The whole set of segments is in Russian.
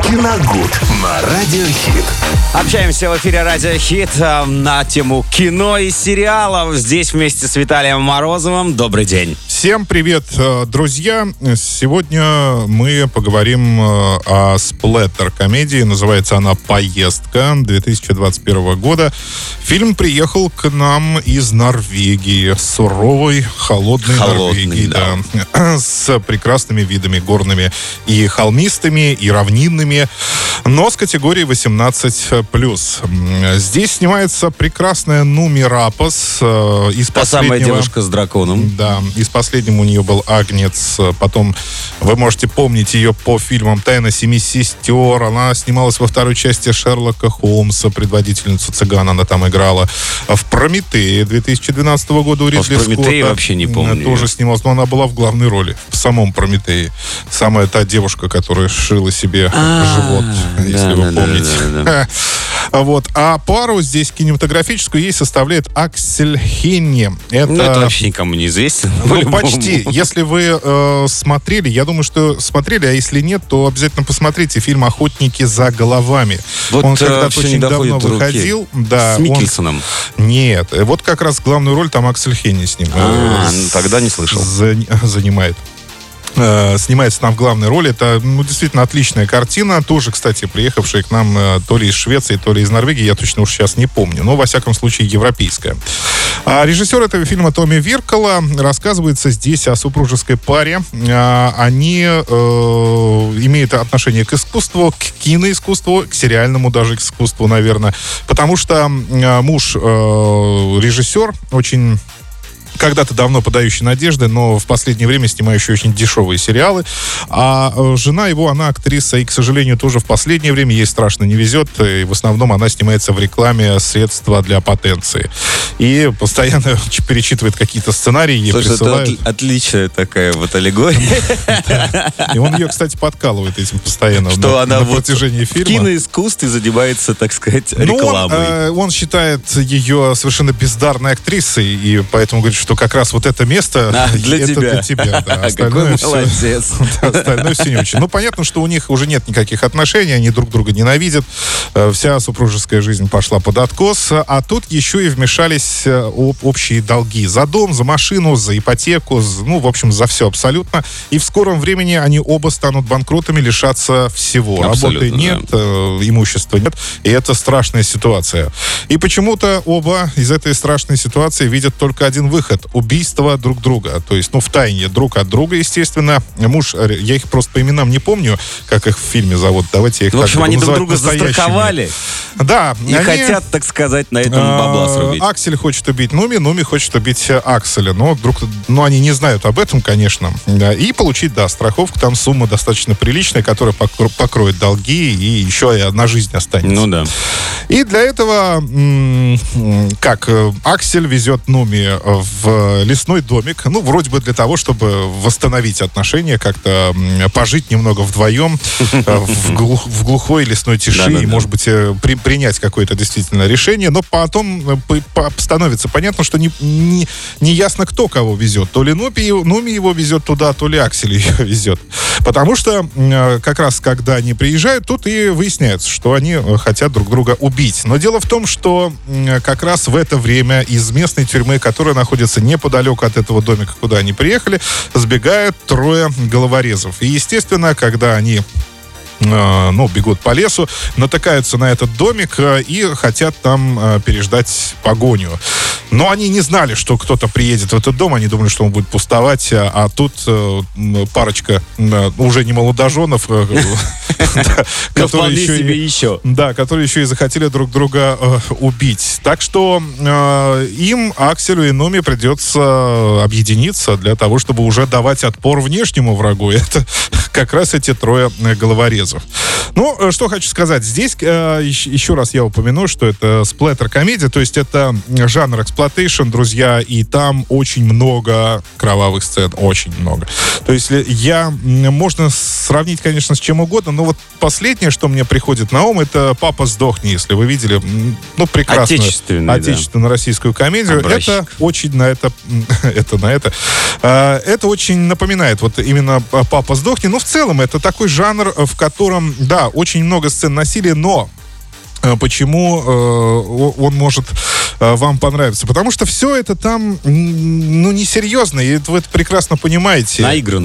Киногуд на Радиохит. Общаемся в эфире Радио Хит э, на тему кино и сериалов. Здесь вместе с Виталием Морозовым. Добрый день. Всем привет, э, друзья! Сегодня мы поговорим э, о сплэттер-комедии. Называется она «Поездка» 2021 года. Фильм приехал к нам из Норвегии. Суровой, холодной Холодный, Норвегии. да. С прекрасными видами горными и холмистыми, и равнинными. Но с категории 18+. Здесь снимается прекрасная Нуми Рапос э, из Та самая последнего... девушка с драконом. Да, из последнего у нее был Агнец. Потом вы можете помнить ее по фильмам «Тайна семи сестер». Она снималась во второй части Шерлока Холмса, предводительницу цыган она там играла. В «Прометее» 2012 года у Вот Ридли в «Прометее» Скотта вообще не помню э, Тоже снималась, но она была в главной роли, в самом «Прометее». Самая та девушка, которая шила себе А, живот, если да, вы помните. Вот. А пару здесь кинематографическую ей составляет Аксель Хенни. Это, Ну, это вообще никому не известно. ну, почти. Если вы э, смотрели, я думаю, что смотрели, а если нет, то обязательно посмотрите фильм «Охотники за головами». Вот, он э, когда-то очень давно выходил. Да, С он- Микельсоном. Нет, э, вот как раз главную роль там Аксель Хенни с ним А, ну, тогда не слышал. зани- занимает. Э, Снимается там в главной роли. Это ну, действительно отличная картина. Тоже, кстати, приехавшая к нам э, то ли из Швеции, то ли из Норвегии. Я точно уж сейчас не помню. Но, во всяком случае, европейская. А режиссер этого фильма Томми Виркола рассказывается здесь о супружеской паре. А, Они э, имеют отношение к искусству, к киноискусству, к сериальному даже искусству, наверное. Потому что э, муж э, режиссер очень когда-то давно подающий надежды, но в последнее время снимающий очень дешевые сериалы. А э, жена его, она актриса, и, к сожалению, тоже в последнее время ей страшно не везет. И в основном она снимается в рекламе средства для потенции. И постоянно перечитывает какие-то сценарии, ей Слушай, это присылают. отли- отличная такая вот аллегория. И он ее, кстати, подкалывает этим постоянно Что на, она на протяжении фильма. киноискусстве занимается, так сказать, Ну, рекламой. э, он считает ее совершенно бездарной актрисой, и поэтому говорит, что как раз вот это место А, для это тебя. для тебя. Да. Какой Остальное всё- молодец. Да, Остальное все не очень. Ну, понятно, что у них уже нет никаких отношений, они друг друга ненавидят. Э, Вся супружеская жизнь пошла под откос. А тут еще и вмешались э, об- общие долги. За дом, за машину, за ипотеку, ну, в общем, за все абсолютно. И в скором времени они оба станут банкротами, лишаться всего. Работы Абсолютно, нет, э, имущества нет. И это страшная ситуация. И почему-то оба из этой страшной ситуации видят только один выход. Убийство друг друга. То есть, ну, в тайне друг от друга, естественно. Муж, э, я их просто по именам не помню, как их в фильме зовут. Давайте я их В общем, они друг друга застраховали Да. и они, хотят, так сказать, на этом э, бабла срубить. Аксель хочет убить Нуми, Нуми хочет убить э, Акселя. Но, друг, но они не знают об этом, конечно. И получить, да, страховку. Там сумма достаточно приличная, которая покро- покроет долги и еще и на жизнь останется. Ну да. И для этого, как Аксель везет Нуми в лесной домик, ну, вроде бы для того, чтобы восстановить отношения, как-то пожить немного вдвоем э, в, глух- в глухой лесной тиши Да-да-да. и, может быть, э, при- принять какое-то действительно решение, но потом э, по- по- становится понятно, что не, не, не ясно, кто кого везет. То ли его- Нуми его везет туда, то ли Аксель ее везет. Потому что э, как раз, когда они приезжают, тут и выясняется, что они э, хотят друг друга убить. Но дело в том, что как раз в это время из местной тюрьмы, которая находится неподалеку от этого домика, куда они приехали, сбегают трое головорезов. И, естественно, когда они ну, бегут по лесу, натыкаются на этот домик э, и хотят там э, переждать погоню. Но они не знали, что кто-то приедет в этот дом, они думали, что он будет пустовать, а, тут э, парочка э, уже не молодоженов, э, которые еще да, которые еще и захотели друг друга э, убить. Так что э, им, Акселю и Нуми, придется объединиться для того, чтобы уже давать отпор внешнему врагу. Это как раз эти трое э, головорезов. Ну, э, что хочу сказать. Здесь э, еще, раз я упомяну, что это сплэттер-комедия, то есть это жанр exploitation, друзья, и там очень много кровавых сцен, очень много. То есть я, можно сравнить, конечно, с чем угодно, но вот последнее, что мне приходит на ум, это «Папа, сдохни», если вы видели, ну, прекрасную Отечественную, отечественную российскую комедию. Образчик. Это очень на это, это на это, это очень напоминает вот именно «Папа, сдохни». Но в целом это такой жанр, в котором, да, очень много сцен насилия, но э, почему э, он может э, вам понравиться. Потому что все это там, ну, несерьезно, и вы это прекрасно понимаете.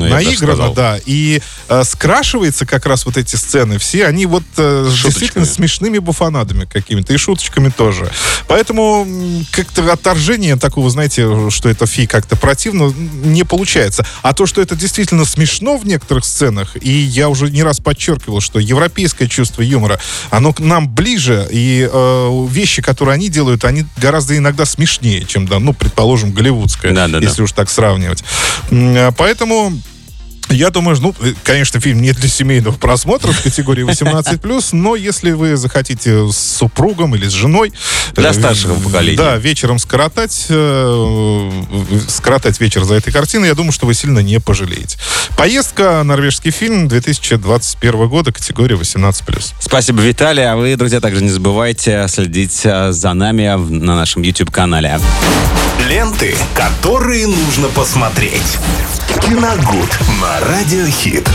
Наигранно, сказал. да. И э, скрашивается как раз вот эти сцены все, они вот э, действительно смешными буфанадами какими-то, и шуточками тоже. Поэтому как-то отторжение такого, знаете, что это фи как-то противно, не получается. А то, что это действительно смешно в некоторых сценах, и я уже не раз подчеркивал, что европейское чувство юмора, оно к нам ближе, и э, вещи, которые они делают, они гораздо иногда смешнее, чем, да, ну, предположим, голливудское, Да-да-да. если уж так сравнивать. А Поэтому я думаю, ну, э, конечно, фильм не для семейного просмотра в категории 18+, но если вы захотите с супругом или с женой... Для э, старшего поколения. Да, вечером скоротать, э, скоротать вечер за этой картиной, я думаю, что вы сильно не пожалеете. Поездка, норвежский фильм 2021 года, категория 18+. Спасибо, Виталий. А вы, друзья, также не забывайте следить за нами на нашем YouTube-канале. Ленты, которые нужно посмотреть. Киногуд на Радиохит.